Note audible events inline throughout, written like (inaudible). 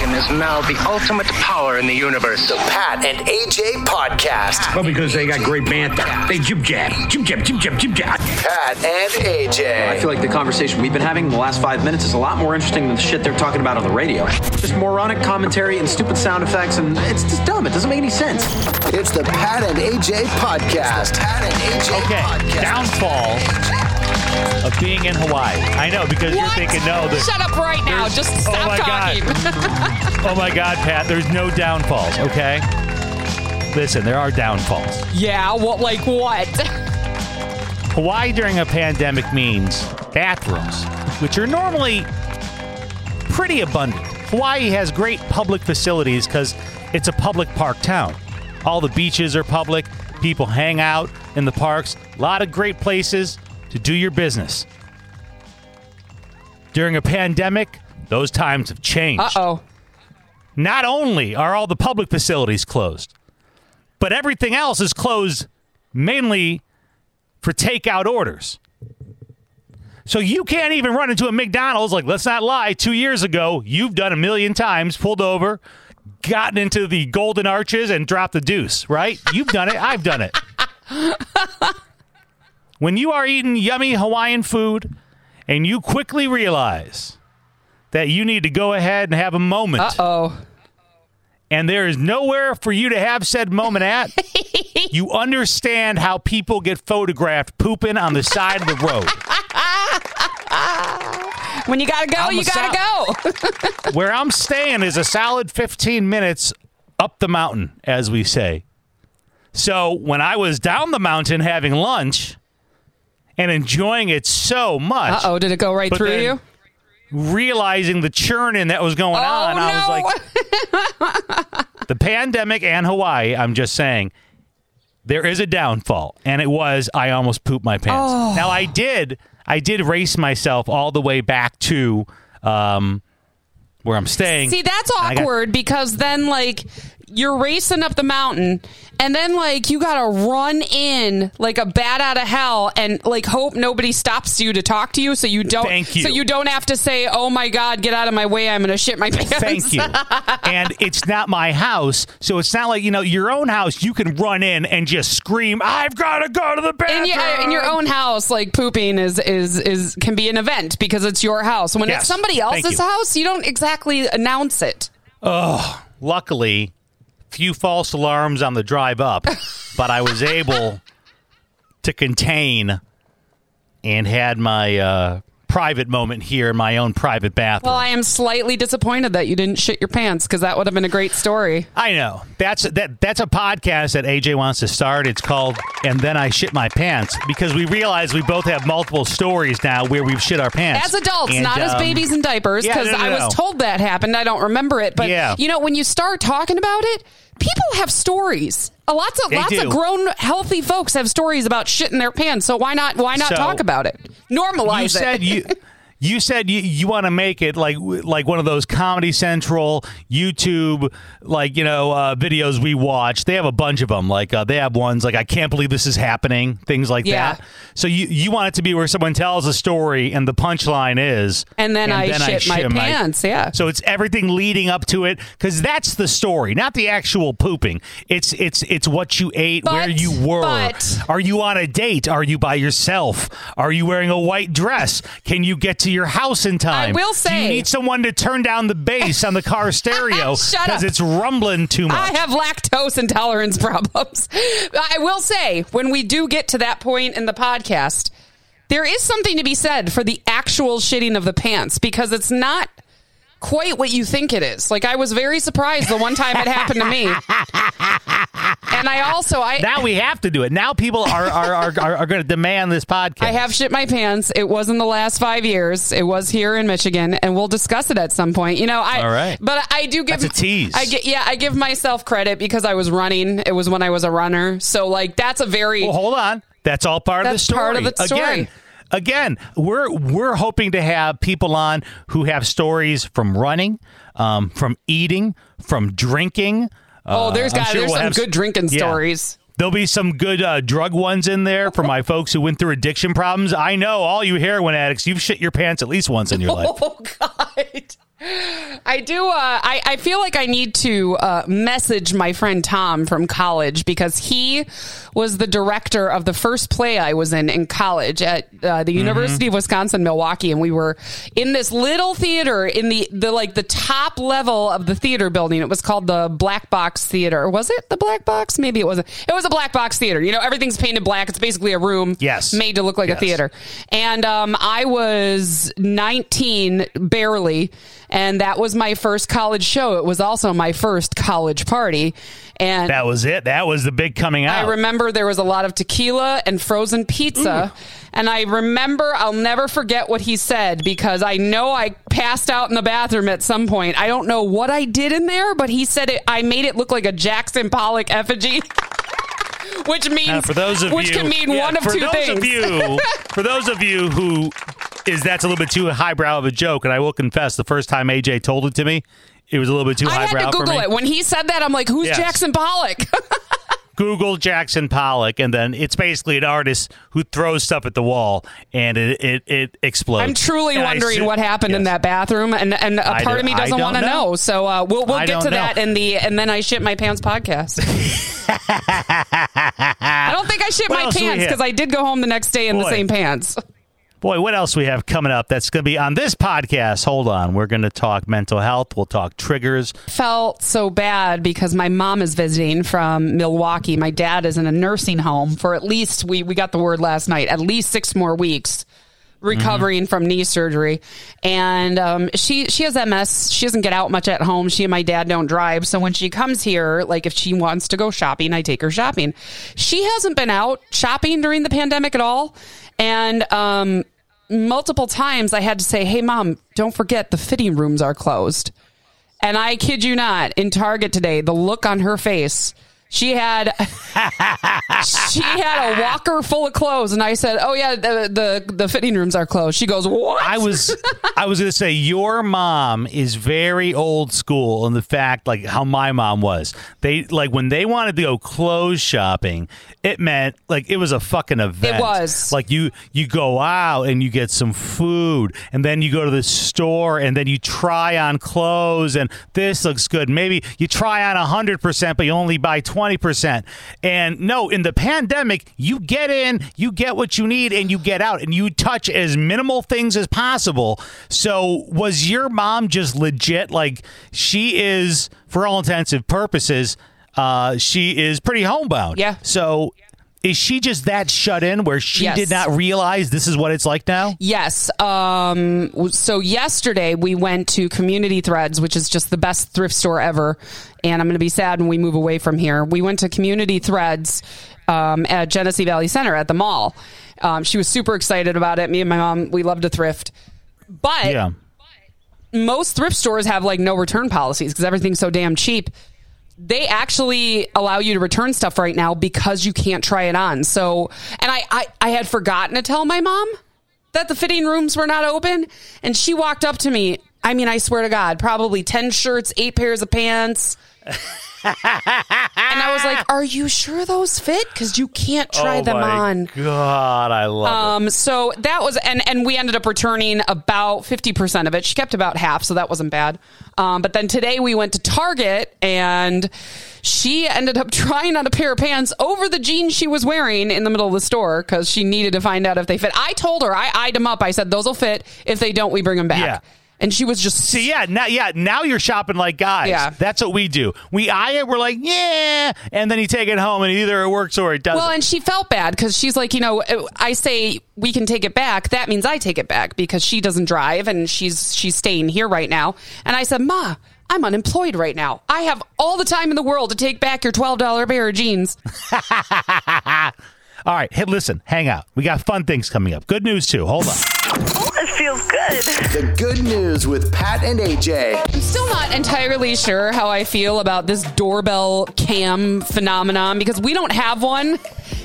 nation is now the ultimate power in the universe. The Pat and AJ Podcast. Well, because they got great banter. They jib jab, jib jab, jib jab, jib jab. Pat and AJ. I feel like the conversation we've been having in the last five minutes is a lot more interesting than the shit they're talking about on the radio. Just moronic commentary and stupid sound effects, and it's just dumb. It doesn't make any sense. It's the Pat and AJ Podcast. Pat and AJ Okay, Podcast. downfall of being in Hawaii. I know because What? you're thinking no. Shut up right now. Just oh my talking. (laughs) oh my God, Pat, there's no downfalls. Okay, listen, there are downfalls. yeah, what like what? Hawaii during a pandemic means bathrooms, which are normally pretty abundant. Hawaii has great public facilities because it's a public park town. All the beaches are public, people hang out in the parks, a lot of great places to do your business. During a pandemic, those times have changed. Uh oh. Not only are all the public facilities closed, but everything else is closed mainly for takeout orders. So you can't even run into a McDonald's. Like, let's not lie. Two years ago, you've done a million times, pulled over, gotten into the golden arches, and dropped the deuce, right? You've done it. I've done it. (laughs) when you are eating yummy Hawaiian food and you quickly realize that you need to go ahead and have a moment Uh oh. and there is nowhere for you to have said moment at, (laughs) you understand how people get photographed pooping on the side of the road. (laughs) When you gotta go, I'm you gotta go. (laughs) Where I'm staying is a solid 15 minutes up the mountain, as we say. So when I was down the mountain having lunch and enjoying it so Uh much, oh, did it go right But through then- you? realizing the churning that was going Oh on. I was like, (laughs) the pandemic and Hawaii, I'm just saying, there is a downfall. And it was I almost pooped my pants. Oh. Now I did I did race myself all the way back to um where I'm staying. See, that's I got- awkward because then like you're racing up the mountain and then like you gotta run in like a bat out of hell and like hope nobody stops you to talk to you so you don't Thank you. so you don't have to say, Oh my god, get out of my way, I'm gonna shit my pants. Thank you. (laughs) and it's not my house, so it's not like you know your own house. You can run in and just scream, "I've got to go to the in, bathroom." your, in your own house, like pooping is is is can be an event because it's your house. When Yes. it's somebody else's you. house, you don't exactly announce it. Oh luckily, few false alarms on the drive up, (laughs) but I was able to contain and had my uh, private moment here in my own private bathroom. Well, I am slightly disappointed that you didn't shit your pants because that would have been a great story. I know that's that that's a podcast that AJ wants to start. It's called "And Then I Shit My Pants" because we realize we both have multiple stories now where we've shit our pants As adults, And, not as um, babies in diapers, yeah, because no, no, I was no. told that happened. I don't remember it, but Yeah. you know, when you start talking about it, people have stories. Uh, Lots of They lots do. of grown, healthy folks have stories about shitting their pants. So why not? Why not So, talk about it? Normalize you it. said you (laughs) you said you, you want to make it like like one of those Comedy Central YouTube like you know uh, videos we watch. They have a bunch of them. Like uh, they have ones like I can't believe this is happening. Things like Yeah. that. So you you want it to be where someone tells a story and the punchline is And then I shit my pants, yeah. So it's everything leading up to it because that's the story, not the actual pooping. It's it's it's what you ate, where you were. but- Are you on a date? Are you by yourself? Are you wearing a white dress? Can you get to your house in time? I will Do say- you need someone to turn down the bass on the car (laughs) stereo because it's rumbling too much. I have lactose intolerance (laughs) problems. I will say, when we do get to that point in the podcast, there is something to be said for the actual shitting of the pants because it's not quite what you think it is. Like I was very surprised the one time it happened to me. (laughs) And I also I now we have to do it. Now people are are, are, are, are going to demand this podcast. I have shit my pants. It was in the last five years. It was here in Michigan, and we'll discuss it at some point. You know, I. All right. But I do give That's a tease. I get, yeah, I give myself credit because I was running. It was when I was a runner, so like that's a very. Well, hold on. That's all part of the story. part of the story. Again, again, we're we're hoping to have people on who have stories from running, um, from eating, from drinking. oh, there's Uh, got sure there's we'll some good drinking Yeah. stories. There'll be some good uh, drug ones in there for my folks who went through addiction problems. I know all you heroin addicts, you've shit your pants at least once in your (laughs) life. Oh God. I do. Uh, I, I feel like I need to uh, message my friend Tom from college because he was the director of the first play I was in in college at uh, the University of Wisconsin Milwaukee, and we were in this little theater in the the like the top level of the theater building. It was called the Black Box Theater. Was it the Black Box? Maybe it wasn't. It was a black box theater. You know, everything's painted black. It's basically a room. Yes. made to look like Yes. a theater. And um, I was 19, barely, and that was my first college show. It was also my first college party. And That was it. That was the big coming out. I remember there was a lot of tequila and frozen pizza. Mm. And I remember, I'll never forget what he said because I know I passed out in the bathroom at some point. I don't know what I did in there, but he said it, I made it look like a Jackson Pollock effigy. (laughs) Which means, Uh, for those of which you, can mean yeah, one of for two those things. Of you, (laughs) for those of you who is that's a little bit too highbrow of a joke, and I will confess, the first time AJ told it to me, it was a little bit too I had highbrow to Google it. When he said that, I'm like, who's Yes. Jackson Pollock? (laughs) Google Jackson Pollock, and then it's basically an artist who throws stuff at the wall, and it it, it explodes. I'm truly And wondering what happened in that bathroom, and and a part of me doesn't want to know. know. So uh, we'll we'll I get to know. that in the and then I shit my pants podcast. (laughs) I don't think I shit What my else do we pants because I did go home the next day in the same pants. Boy, what else we have coming up that's going to be on this podcast? Hold on. We're going to talk mental health. We'll talk triggers. Felt so bad because my mom is visiting from Milwaukee. My dad is in a nursing home for at least we we got the word last night at least six more weeks. recovering from knee surgery, and um, she she has MS. She doesn't get out much at home. She and my dad don't drive, so when she comes here, like if she wants to go shopping, I take her shopping. She hasn't been out shopping during the pandemic at all, and um, multiple times I had to say, "Hey, mom, don't forget the fitting rooms are closed." And I kid you not, in Target today, the look on her face. She had she had a walker full of clothes, and I said, "Oh yeah, the the, the fitting rooms are closed." She goes, "What?" I was I was gonna say your mom is very old school in the fact like how my mom was. They like when they wanted to go clothes shopping, it meant like it was a fucking event. It was. like you you go out and you get some food, and then you go to the store and then you try on clothes, and this looks good. Maybe you try on hundred percent, but you only buy twenty percent. And no, in the pandemic, you get in, you get what you need, and you get out, and you touch as minimal things as possible. So, was your mom just legit? Like, she is, for all intensive purposes, uh, she is pretty homebound. Yeah. So, is she just that shut in where she Yes. did not realize this is what it's like now? Yes. Um, so yesterday we went to Community Threads, which is just the best thrift store ever. And I'm going to be sad when we move away from here. We went to Community Threads um, at Genesee Valley Center at the mall. Um, she was super excited about it. Me and my mom, we love to thrift. But Yeah. most thrift stores have like no return policies because everything's so damn cheap. They actually allow you to return stuff right now because you can't try it on. So, and I, I, I had forgotten to tell my mom that the fitting rooms were not open. And she walked up to me. I mean, I swear to God, probably 10 shirts, eight pairs of pants. and I was like, Are you sure those fit? Because you can't try oh them my on. God, I love it. Um, so that was, and and we ended up returning about fifty percent of it. She kept about half, so that wasn't bad. Um, but then today we went to Target, and she ended up (laughs) trying on a pair of pants over the jeans she was wearing in the middle of the store because she needed to find out if they fit. I told her, I eyed them up. I said those will fit. If they don't, we bring them back. Yeah. And she was just See, yeah, now, yeah, now you're shopping like guys. Yeah. that's what we do. We eye it, we're like, yeah, and then you take it home, and either it works or it doesn't. Well, and she felt bad because she's like, you know, I say we can take it back. That means I take it back because she doesn't drive and she's she's staying here right now. And I said, Ma, I'm unemployed right now. I have all the time in the world to take back your twelve dollar pair of jeans. (laughs) All right, hey, listen, hang out. We got fun things coming up. Good news too. Hold on. Oh, it feels good. The good news with Pat and AJ. I'm still not entirely sure how I feel about this doorbell cam phenomenon because we don't have one.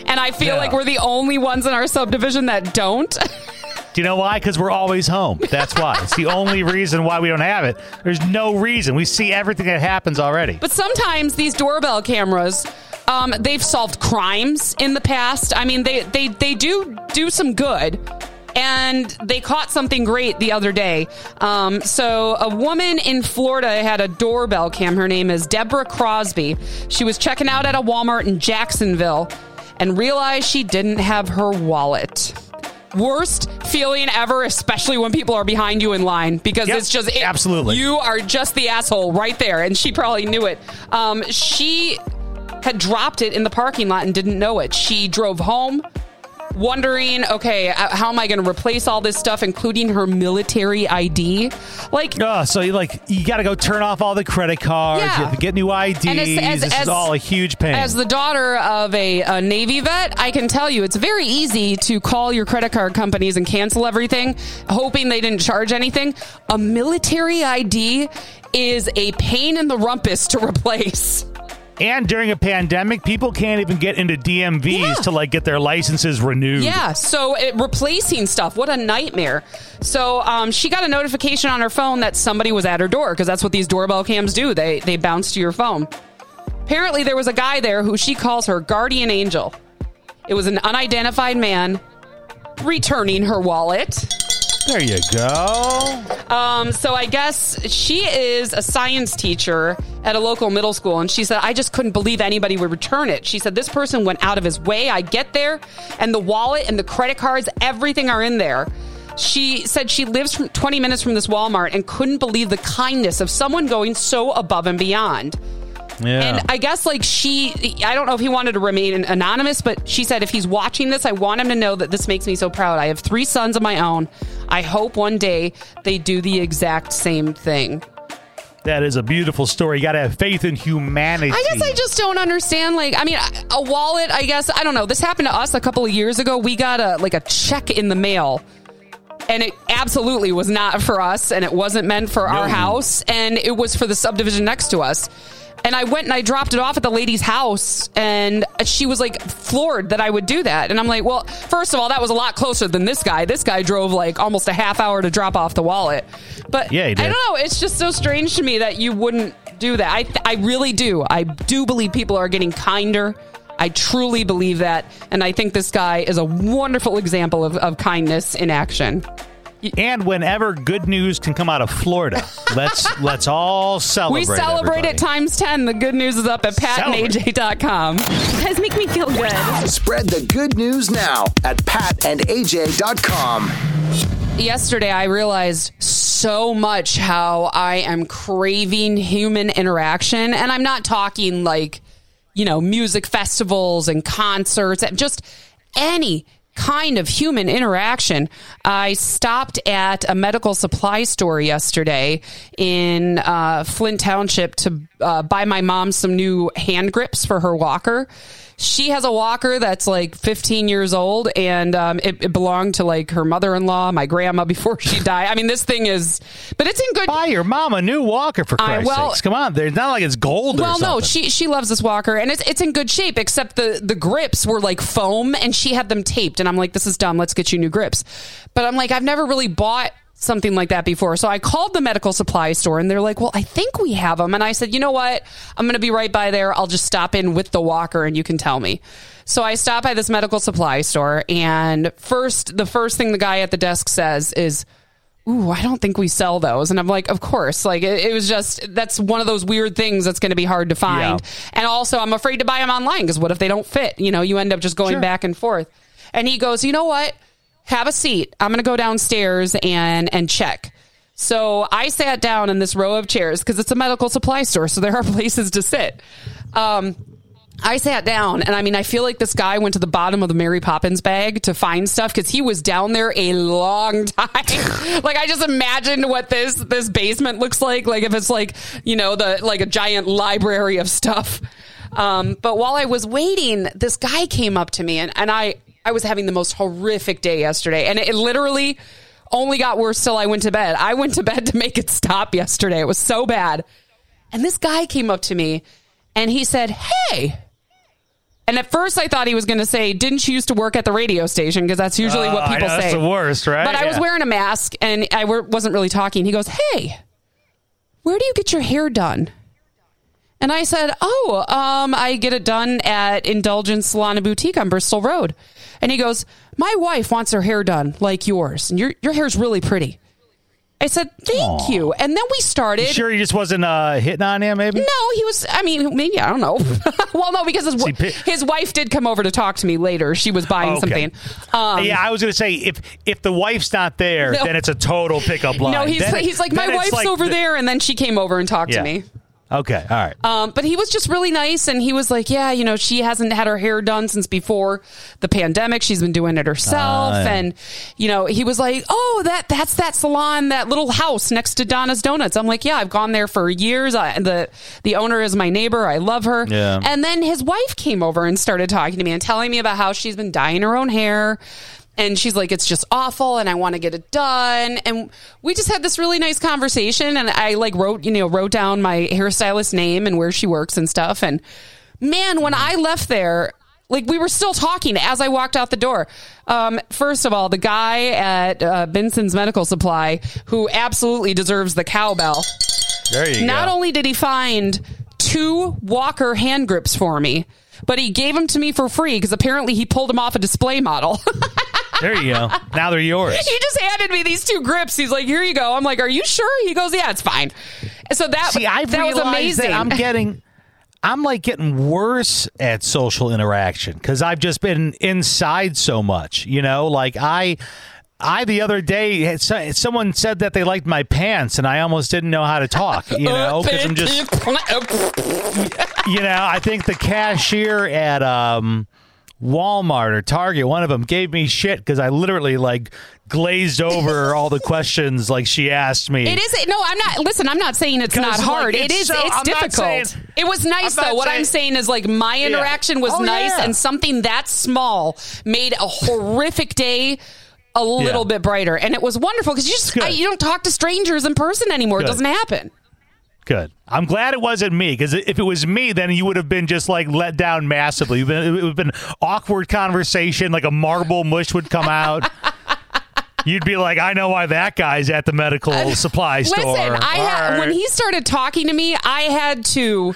And I feel Yeah. like we're the only ones in our subdivision that don't. (laughs) Do you know why? Because we're always home. That's why. it's the only reason why we don't have it. There's no reason. We see everything that happens already. But sometimes these doorbell cameras, um, they've solved crimes in the past. I mean, they they they do do some good. And they caught something great the other day. Um, so, a woman in Florida had a doorbell cam. Her name is Deborah Crosby. She was checking out at a Walmart in Jacksonville and realized she didn't have her wallet. Worst feeling ever, especially when people are behind you in line because Yep, it's just it- absolutely. you are just the asshole right there, and she probably knew it. Um, she had dropped it in the parking lot and didn't know it. She drove home wondering, okay, uh, how am I going to replace all this stuff, including her military ID? Like, Oh, so you like you got to go turn off all the credit cards. Yeah. You have to get new IDs. As- as- this as- is all a huge pain. As the daughter of a, a Navy vet, I can tell you it's very easy to call your credit card companies and cancel everything, hoping they didn't charge anything. A military ID is a pain in the rumpus to (laughs) replace. And during a pandemic, people can't even get into DMVs Yeah. to like get their licenses renewed. Yeah, so it, replacing stuff, what a nightmare. So um, she got a notification on her phone that somebody was at her door because that's what these doorbell cams do. They they bounce to your phone. Apparently, there was a guy there who she calls her guardian angel. It was an unidentified man returning her wallet. There you go. Um, so I guess she is a science teacher at a local middle school, and she said, I just couldn't believe anybody would return it. She said, This person went out of his way. I get there, and the wallet and the credit cards, everything are in there. She said she lives from 20 minutes from this Walmart and couldn't believe the kindness of someone going so above and beyond. Yeah. And I guess like she, I don't know if he wanted to remain anonymous, but she said if he's watching this, I want him to know that this makes me so proud. I have three sons of my own. I hope one day they do the exact same thing. that is a beautiful story. You got to have faith in humanity. I guess I just don't understand. Like, I mean, a wallet. I guess I don't know. This happened to us a couple of years ago. We got a like a check in the mail. And it absolutely was not for us, and it wasn't meant for our house, and it was for the subdivision next to us. And I went and I dropped it off at the lady's house, and she was like floored that I would do that. And I'm like, well, first of all, that was a lot closer than this guy. This guy drove like almost a half hour to drop off the wallet. But Yeah. I don't know. It's just so strange to me that you wouldn't do that. I, th- I really do. I do believe people are getting kinder. I truly believe that. And I think this guy is a wonderful example of, of kindness in action. And whenever good news can come out of Florida, let's (laughs) let's all celebrate. We celebrate everybody. it times 10. The good news is up at patandaj.com. You guys make me feel good. Spread the good news now at patandaj.com. yesterday I realized so much how I am craving human interaction. And I'm not talking like, you know, music festivals and concerts, and just any kind of human interaction. I stopped at a medical supply store yesterday in uh, Flint Township to uh, buy my mom some new hand grips for her walker. She has a walker that's like 15 years old, and um, it, it belonged to like her mother in law, my grandma, before she died. I mean, this thing is, but it's in good. Buy your mom a new walker for Christ's well- sakes. Come on, there's not like it's gold. or Well, no, she she loves this walker, and it's it's in good shape. Except the the grips were like foam, and she had them taped. And I'm like, this is dumb. Let's get you new grips. But I'm like, I've never really bought something like that before. So I called the medical supply store, and they're like, well, I think we have them. And I said, you know what? I'm going to be right by there. I'll just stop in with the walker, and you can tell me. So I stop by this medical supply store, and first, the first thing the guy at the desk says is ooh, I don't think we sell those. And I'm like, of course. Like, it, it was just, that's one of those weird things that's going to be hard to find. Yeah. And also, I'm afraid to buy them online because what if they don't fit? You know, you end up just going back and forth. And he goes, you know what? Have a seat. I'm going to go downstairs and, and check. So I sat down in this row of chairs because it's a medical supply store. So there are (laughs) places to sit. Um, I sat down and I mean, I feel like this guy went to the bottom of the Mary Poppins bag to find stuff because he was down there a long (laughs) time. like I just imagined what this, this basement looks like. Like if it's like, you know, the, like a giant library of stuff. Um, but while I was waiting, this guy came up to me and, and I, I was having the most horrific day yesterday and it, literally only got worse till I went to bed. I went to bed to make it stop yesterday. It was so bad. And this guy came up to me and he said, Hey. And at first I thought he was going to say, Didn't you used to work at the radio station? Because that's usually what Oh, people know, say. That's the worst, right? But I was wearing a mask and I wasn't really talking. He goes, Hey, where do you get your hair done? And I said, Oh, um, I get it done at Indulgence Salon and Boutique on Bristol Road. And he goes, My wife wants her hair done like yours, and your your hair's really pretty. I said, Thank you. And then we started. You sure he just wasn't uh, hitting on him, maybe? No, he was. I mean, maybe I don't know. (laughs) well, no, because his pi- his wife did come over to talk to me later. She was buying Okay. something. Um, yeah, I was going to say if if the wife's not there, No. then it's a total pickup line. No, he's Then he's like my wife's like over the- there, and then she came over and talked Yeah. to me. Okay, all right. Um, but he was just really nice, and he was like, "Yeah, you know, she hasn't had her hair done since before the pandemic. She's been doing it herself." Ah, yeah. And you know, he was like, "Oh, that that's that salon, that little house next to Donna's Donuts." I'm like, "Yeah, I've gone there for years. I, the the owner is my neighbor. I love her." Yeah. And then his wife came over and started talking to me and telling me about how she's been dyeing her own hair. And she's like, it's just awful, and I want to get it done. And we just had this really nice conversation. And I like wrote, you know, wrote down my hairstylist name and where she works and stuff. And man, when I left there, like we were still talking as I walked out the door. Um, first of all, the guy at uh, Benson's Medical Supply, who absolutely deserves the cowbell. there you Not go. only did he find two Walker hand grips for me, but he gave them to me for free because apparently he pulled them off a display model. (laughs) there you go. Now they're yours. he just handed me these two grips. He's like, "Here you go." I'm like, "Are you sure?" He goes, "Yeah, it's fine." So that See, I've that was amazing. that I'm getting, I'm like getting worse at social interaction because I've just been inside so much. You know, like I. I the other day someone said that they liked my pants and I almost didn't know how to talk, you (laughs) know, because I'm just (laughs) you know, I think the cashier at um, Walmart or Target, one of them gave me shit because I literally like glazed over (laughs) all the questions like she asked me. It is no, I'm not. Listen, I'm not saying it's not hard. it it's is. so- it's I'm difficult. saying- it was nice though. What I'm saying is like my interaction was Oh, nice, yeah. and something that small made a horrific day. A little Yeah. bit brighter, and it was wonderful because you just I, you don't talk to strangers in person anymore. It doesn't happen. Good. I'm glad it wasn't me because if it was me, then you would have been just like let down massively. It would have been, it would have been awkward conversation, like a marble mush would come out. (laughs) You'd be like, I know why that guy's at the medical supply store. Listen, I All had, when he started talking to me, I had to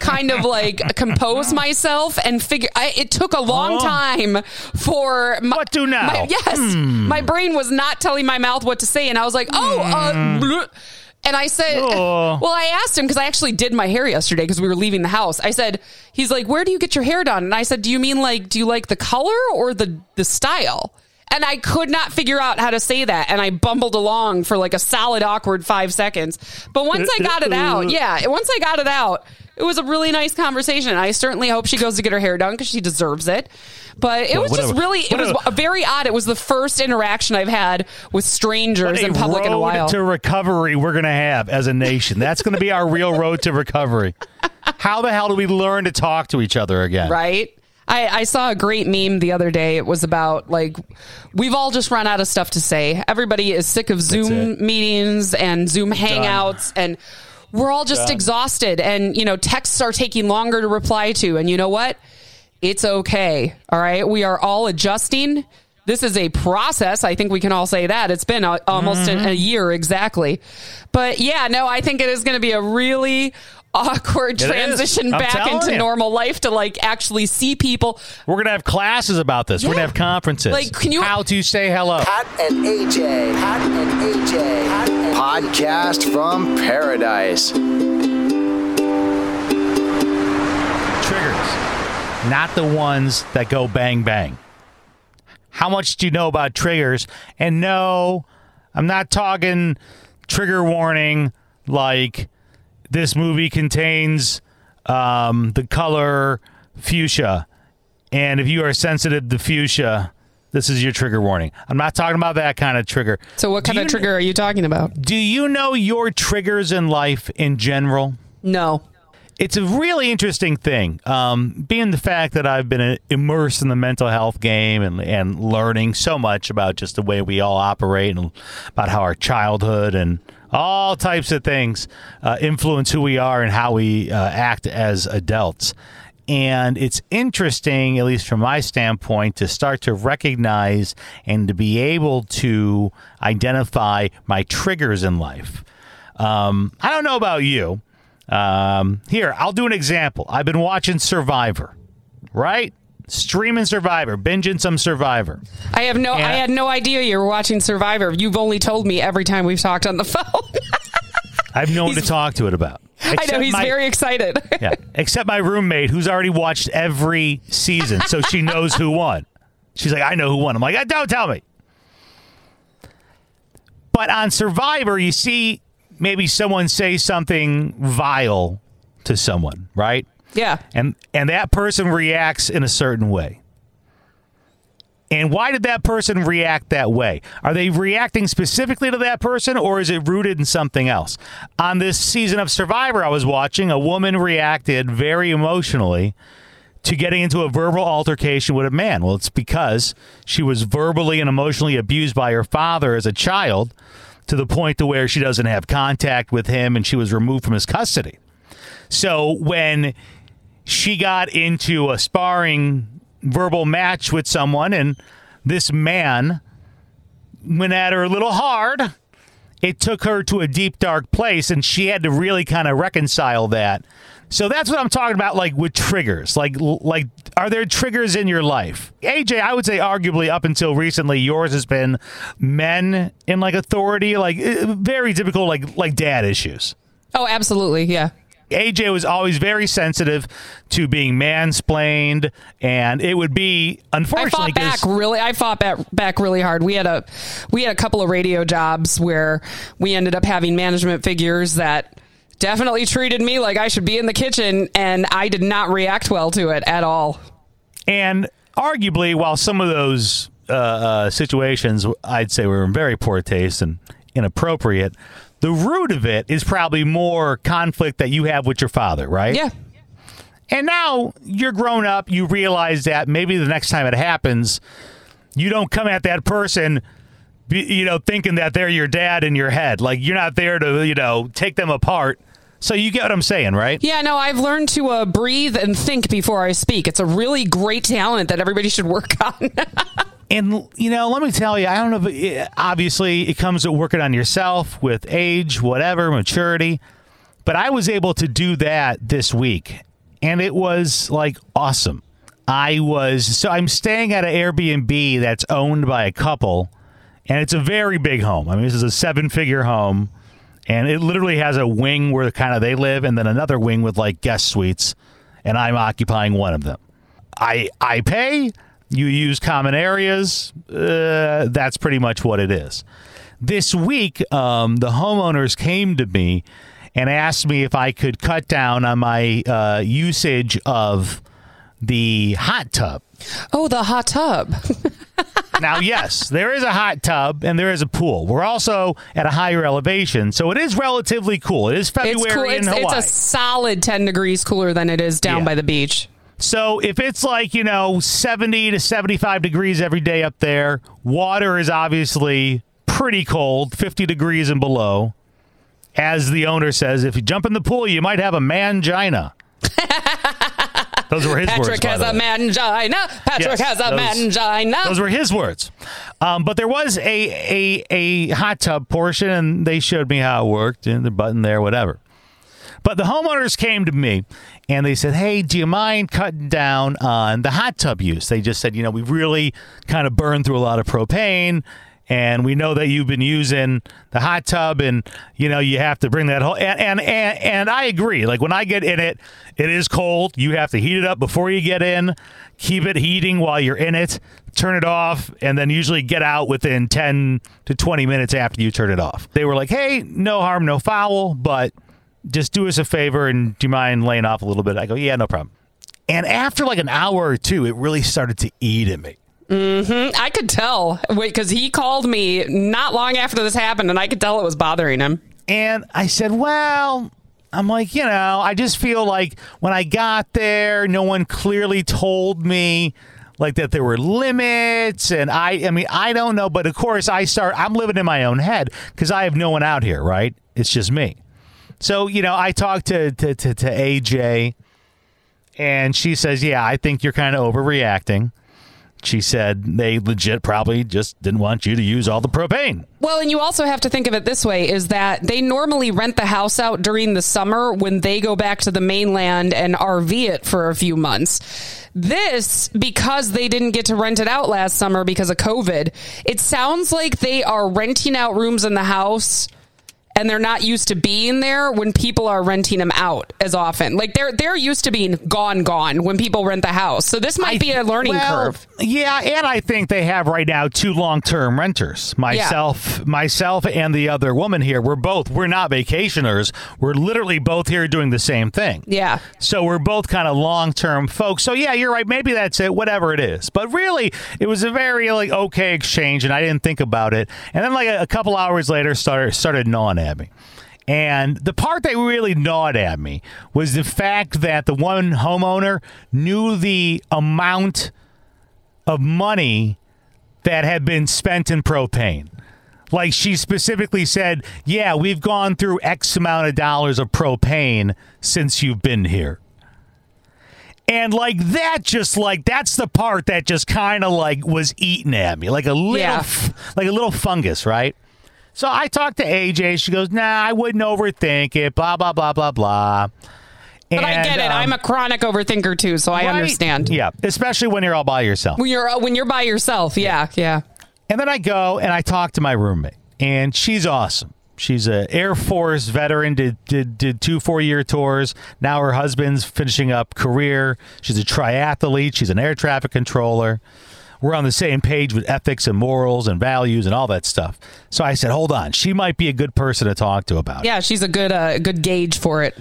kind of like compose myself and figure. I, it took a long Oh. time for my, What do now? Hmm. my- yes, my brain was not telling my mouth what to say, and I was like, oh. Uh, bleh. And I said, Oh. (laughs) well, I asked him because I actually did my hair yesterday because we were leaving the house. I said, he's like, where do you get your hair done? And I said, do you mean like, do you like the color or the the style? And I could not figure out how to say that. And I bumbled along for like a solid awkward five seconds. But once I got it out, (laughs) yeah, once I got it out, it was a really nice conversation. I certainly hope she goes to get her hair done because she deserves it. But it Well, was what just really, it what was a- very odd. It was the first interaction I've had with strangers in public in a road while. to recovery we're going to have as a nation. That's going to be our real road to recovery. How the hell do we learn to talk to each other again? right? I, I saw a great meme the other day. It was about like we've all just run out of stuff to say. Everybody is sick of Zoom meetings and Zoom hangouts and we're all just exhausted and you know texts are taking longer to reply to and you know what? It's okay. All right? We are all adjusting. This is a process. I think we can all say that. It's been a, almost an- a mm-hmm. year exactly. But yeah, no, I think it is going to be a really awkward It is. transition back into you. normal life to like actually see people. We're going to have classes about this. We're going to have conferences. Like, can you- How to say hello. Pat and AJ. Pat and AJ. Pat and Podcast from Paradise. Not the ones that go bang bang. How much do you know about triggers? And no, I'm not talking trigger warning like this movie contains um, the color fuchsia. And if you are sensitive to fuchsia, this is your trigger warning. I'm not talking about that kind of trigger. So, what kind of trigger are you talking about? Do you know your triggers in life in general? No. It's a really interesting thing. Um, being the fact that I've been uh, immersed in the mental health game and and learning so much about just the way we all operate and about how our childhood and all types of things uh, influence who we are and how we uh, act as adults. And it's interesting, at least from my standpoint, to start to recognize and to be able to identify my triggers in life. Um, I don't know about you. Um, here, I'll do an example. I've been watching Survivor, right? streaming Survivor, binging some Survivor. I have no. Yeah. I had no idea you were watching Survivor. You've only told me every time we've talked on the (laughs) phone. I have no one to talk to it about. I know he's my- very excited. (laughs) Yeah, except my roommate who's already watched every season, so she knows who won. She's like, I know who won. I'm like, don't tell me. But on Survivor, you see maybe someone say something vile to someone, right? yeah. and and that person reacts in a certain way. And why did that person react that way? Are they reacting specifically to that person or is it rooted in something else? On this season of Survivor I was watching, a woman reacted very emotionally to getting into a verbal altercation with a man. Well, it's because she was verbally and emotionally abused by her father as a child to the point to where she doesn't have contact with him and she was removed from his custody. So when she got into a sparring verbal match with someone and this man went at her a little hard, it took her to a deep dark place and she had to really kind of reconcile that. So that's what I'm talking about like with triggers. Like like are there triggers in your life? AJ, I would say arguably up until recently yours has been men in like authority, like eh, very typical like like dad issues. Oh, absolutely. Yeah. AJ was always very sensitive to being mansplained, and it would be unfortunately. I fought back really. I fought back back really hard. We had a we had a couple of radio jobs where we ended up having management figures that definitely treated me like I should be in the kitchen, and I did not react well to it at all. and arguably, while some of those uh, uh, situations I'd say were in very poor taste and inappropriate, the root of it is probably more conflict that you have with your father, right? Yeah. And now you're grown up, you realize that maybe the next time it happens, you don't come at that person, be- you know, thinking that they're your dad in your head. Like you're not there to, you know, take them apart. So you get what I'm saying, right? Yeah, no, I've learned to uh, breathe and think before I speak. It's a really great talent that everybody should work (laughs) on. And you know, let me tell you, I don't know if it, obviously it comes with working on yourself with age, whatever, maturity. But I was able to do that this week, and it was like awesome. I was so I'm staying at an Airbnb that's owned by a couple, and it's a very big home. I mean, this is a seven-figure home, and it literally has a wing where kind of they live, and then another wing with like guest suites, and I'm occupying one of them. I I pay. You use common areas. Uh, that's pretty much what it is. This week, um, the homeowners came to me and asked me if I could cut down on my uh, usage of the hot tub. oh, the hot tub. (laughs) Now, yes, there is a hot tub and there is a pool. We're also at a higher elevation, so it is relatively cool. It is February It's cool. in It's, Hawaii. it's a solid 10 degrees cooler than it is down Yeah. by the beach. So if it's like, you know, 70 to 75 degrees every day up there, water is obviously pretty cold, 50 degrees and below. As the owner says, if you jump in the pool, you might have a mangina. (laughs) (laughs) Those were his words. Patrick has a mangina. Patrick Yes, has a those- mangina. Those were his words. Um, but there was a, a a hot tub portion, and they showed me how it worked, and the button there, whatever. But the homeowners came to me and they said, Hey, do you mind cutting down on the hot tub use? They just said, You know, we really kind of burned through a lot of propane. And we know that you've been using the hot tub, and you know you have to bring that whole. And, and and and I agree. Like when I get in it, it is cold. You have to heat it up before you get in. Keep it heating while you're in it. Turn it off, and then usually get out within ten to twenty minutes after you turn it off. They were like, "Hey, no harm, no foul, but just do us a favor and do you mind laying off a little bit? I go, yeah, no problem. And after like an hour or two, it really started to eat at me. Mm-hmm. I could tell because he called me not long after this happened, and I could tell it was bothering him. And I said, well, I'm like, you know, I just feel like when I got there, no one clearly told me like that there were limits and I I mean, I don't know, but of course I start I'm living in my own head cuz I have no one out here, right? It's just me. So, you know, I talked to to to, to AJ and she says, "Yeah, I think you're kind of overreacting." She said they legit probably just didn't want you to use all the propane. Well, and you also have to think of it this way is that they normally rent the house out during the summer when they go back to the mainland and RV it for a few months. This, because they didn't get to rent it out last summer because of COVID, it sounds like they are renting out rooms in the house and they're not used to being there when people are renting them out as often. Like they're they're used to being gone gone when people rent the house. So this might be a learning well, curve. Yeah, and I think they have right now two long-term renters. Myself, myself, and the other woman here. We're both. We're not vacationers. We're literally both here doing the same thing. Yeah. So we're both kind of long-term folks. So yeah, you're right. Maybe that's it. Whatever it is. But really, it was a very like okay exchange, and I didn't think about it. And then like a, a couple hours later, started started gnawing at me. And the part that really gnawed at me was the fact that the one homeowner knew the amount of money that had been spent in propane. Like she specifically said, Yeah, we've gone through X amount of dollars of propane since you've been here. And like that, just like that's the part that just kind of like was eating at me, like a little, Yeah. like a little fungus, right? So I talked to AJ. She goes, "Nah, I wouldn't overthink it." Blah blah blah blah blah. But I get it. um, I'm a chronic overthinker too, so I right? understand. Yeah, especially when you're all by yourself. When you're when you're by yourself, yeah, yeah. And then I go and I talk to my roommate, and she's awesome. She's a Air Force veteran. Did did did two four year tours. Now her husband's finishing up career. She's a triathlete. She's an air traffic controller. We're on the same page with ethics and morals and values and all that stuff. So I said, hold on, she might be a good person to talk to about it. Yeah, she's a good uh, good gauge for it.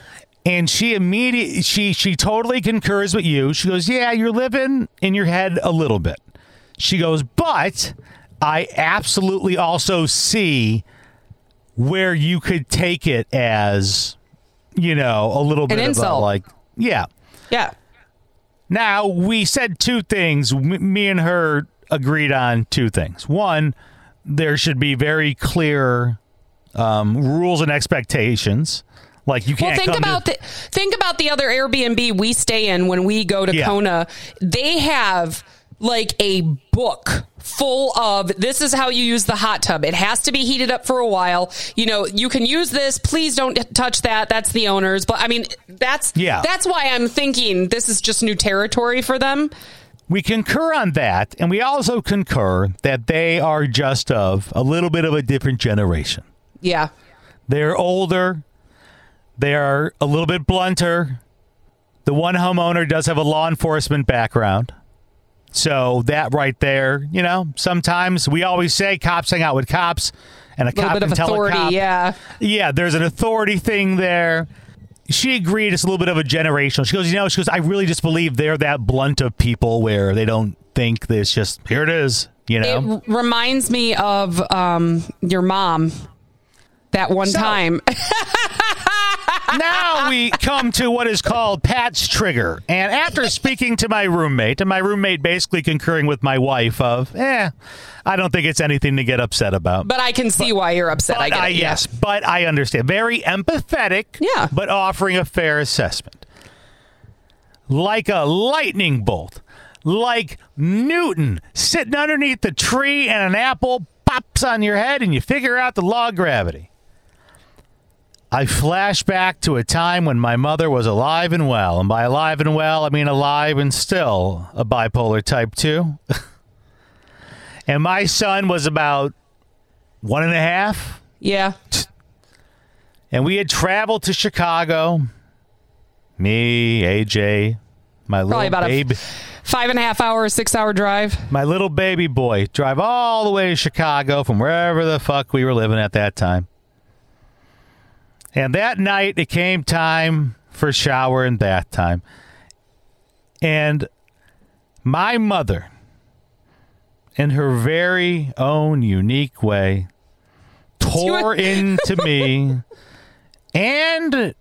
And she immediately she she totally concurs with you. She goes, "Yeah, you're living in your head a little bit." She goes, "But I absolutely also see where you could take it as, you know, a little bit of a, insult. like, yeah." Yeah. Now, we said two things. Me and her agreed on two things. One, there should be very clear um, rules and expectations. Like you can't think come to- about the think about the other Airbnb we stay in when we go to Yeah. Kona. They have like a book full of this is how you use the hot tub. It has to be heated up for a while. You know, you can use this. Please don't touch that. That's the owners. But I mean, that's Yeah. That's why I'm thinking this is just new territory for them. We concur on that, and we also concur that they are just of a little bit of a different generation. Yeah. They're older, they are a little bit blunter. The one homeowner does have a law enforcement background. So that right there, you know, sometimes we always say cops hang out with cops, and a little cop bit of can tell a authority. cop- Yeah. yeah, there's an authority thing there. She agreed it's a little bit of a generational. She goes, you know, she goes, I really just believe they're that blunt of people where they don't think this just here it is, you know. It reminds me of um, your mom. That one So- time. (laughs) now we come to what is called Pat's trigger. And after speaking to my roommate, and my roommate basically concurring with my wife of, eh, I don't think it's anything to get upset about. But I can see why you're upset. I But I, it. yeah. yes, but I understand. Very empathetic, Yeah. but offering a fair assessment. Like a lightning bolt, like Newton sitting underneath the tree and an apple pops on your head and you figure out the law of gravity. I flash back to a time when my mother was alive and well. And by alive and well, I mean alive and still a bipolar type 2. (laughs) and my son was about one and a half Yeah. and we had traveled to Chicago. Me, AJ, my Probably little about baby, a five and a half hour, six hour drive. my little baby boy, drive all the way to Chicago from wherever the fuck we were living at that time. And that night, it came time for shower and bath time, and my mother, in her very own unique way, tore (laughs) into me and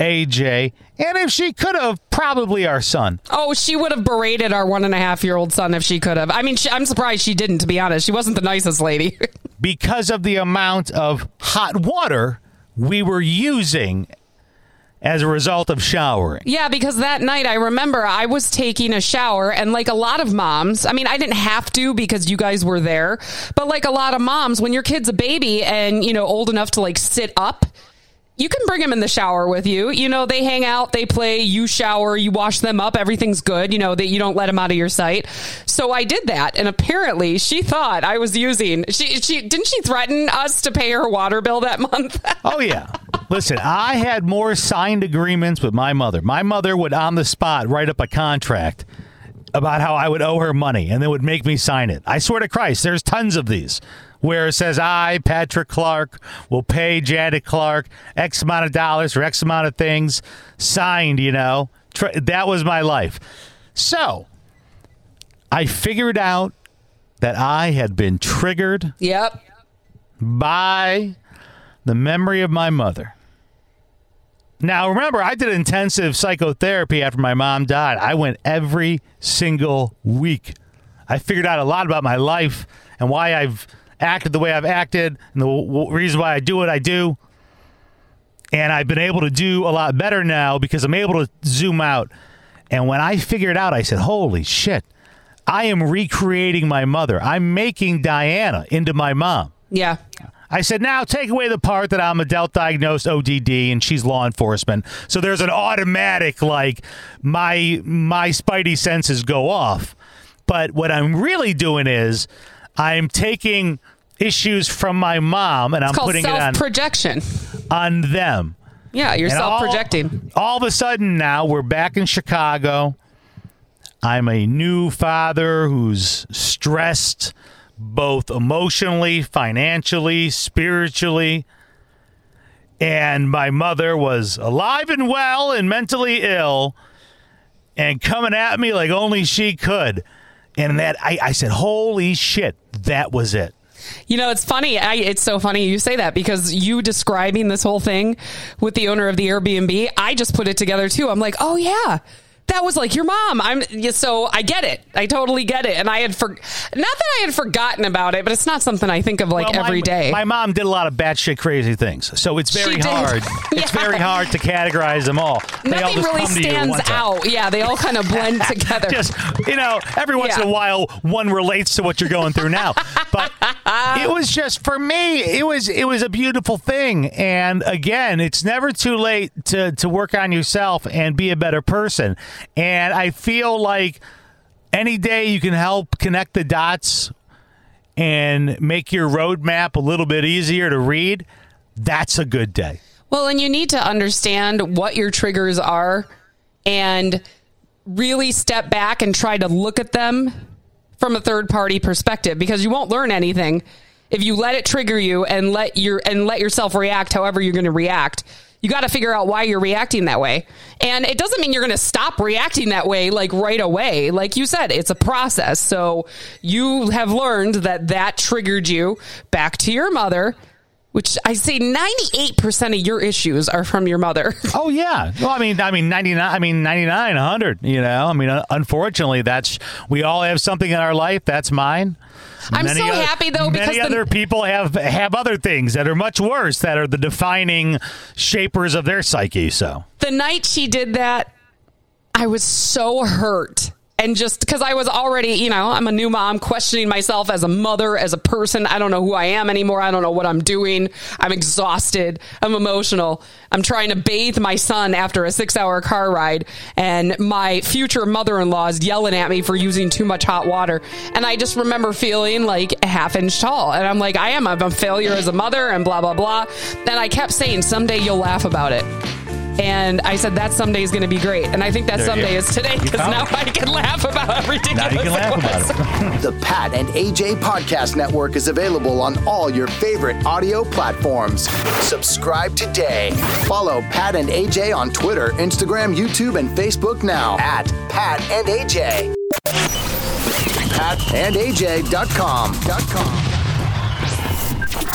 AJ, and if she could have, probably our son. Oh, she would have berated our one and a half year old son if she could have. I mean, she, I'm surprised she didn't, to be honest. She wasn't the nicest lady. (laughs) because of the amount of hot water we were using as a result of showering. yeah, because that night I remember I was taking a shower, and like a lot of moms, I mean, I didn't have to because you guys were there, but like a lot of moms, when your kid's a baby and, you know, old enough to like sit up, you can bring them in the shower with you. You know, they hang out, they play, you shower, you wash them up, everything's good. You know, that you don't let them out of your sight. So I did that, and apparently she thought I was using. She she didn't she threaten us to pay her water bill that month? (laughs) Oh yeah. Listen, I had more signed agreements with my mother. My mother would on the spot write up a contract about how I would owe her money and then would make me sign it. I swear to Christ, there's tons of these where it says I, Patrick Clark, will pay Janet Clark X amount of dollars for X amount of things signed, you know. That was my life. So I figured out that I had been triggered yep. by the memory of my mother. Now, remember, I did intensive psychotherapy after my mom died. I went every single week. I figured out a lot about my life and why I've acted the way I've acted and the w- reason why I do what I do. And I've been able to do a lot better now because I'm able to zoom out. And when I figured out, I said, holy shit, I am recreating my mother. I'm making Diana into my mom. Yeah. I said, now take away the part that I'm adult diagnosed ODD and she's law enforcement. So there's an automatic like my my spidey senses go off. But what I'm really doing is I'm taking issues from my mom and I'm putting it on self projection. on them. Yeah, you're And self all- projecting. All of a sudden now we're back in Chicago. I'm a new father who's stressed both emotionally, financially, spiritually. And my mother was alive and well and mentally ill and coming at me like only she could. And that I, I said, Holy shit, that was it. You know, it's funny. I, it's so funny you say that because you describing this whole thing with the owner of the Airbnb, I just put it together too. I'm like, oh yeah, that was like your mom. I'm yeah, so I get it. I totally get it. And I had for not that I had forgotten about it, but it's not something I think of like Well, my- every day. My mom did a lot of batshit crazy things, so it's very hard. (laughs) It's very hard to categorize them all. They Nothing just really come to you at stands out. Yeah, they all kind of blend (laughs) together. Just you know, every once Yeah. in a while, one relates to what you're going through now. (laughs) but it was just for me. It was it was a beautiful thing, and again, it's never too late to to work on yourself and be a better person. And I feel like any day you can help connect the dots and make your roadmap a little bit easier to read, that's a good day. Well, and you need to understand what your triggers are and really step back and try to look at them from a third party perspective because you won't learn anything if you let it trigger you and let your and let yourself react however you're going to react. You got to figure out why you're reacting that way. And it doesn't mean you're going to stop reacting that way like right away. Like you said, it's a process. So you have learned that that triggered you back to your mother which I say 98% of your issues are from your mother. (laughs) Oh yeah. Well, I mean, I mean, ninety nine. I mean, ninety nine, hundred. You know, I mean, unfortunately, that's we all have something in our life. That's mine. I'm so oth- happy, though, because many the- other people have have other things that are much worse that are the defining shapers of their psyche. So the night she did that, I was so hurt. And just because I was already, you know, I'm a new mom, questioning myself as a mother, as a person. I don't know who I am anymore. I don't know what I'm doing. I'm exhausted. I'm emotional. I'm trying to bathe my son after a six hour car ride. And my future mother in law is yelling at me for using too much hot water. And I just remember feeling like a half inch tall. And I'm like, I am. I'm a failure as a mother and blah, blah, blah. And I kept saying, someday you'll laugh about it. And I said that someday is going to be great, and I think that There someday is today because now. I can laugh about how ridiculous now you can laugh about it. (laughs) The Pat and AJ Podcast Network is available on all your favorite audio platforms. Subscribe today. Follow Pat and AJ on Twitter, Instagram, YouTube, and Facebook now at Pat and AJ. PatandAJ.com.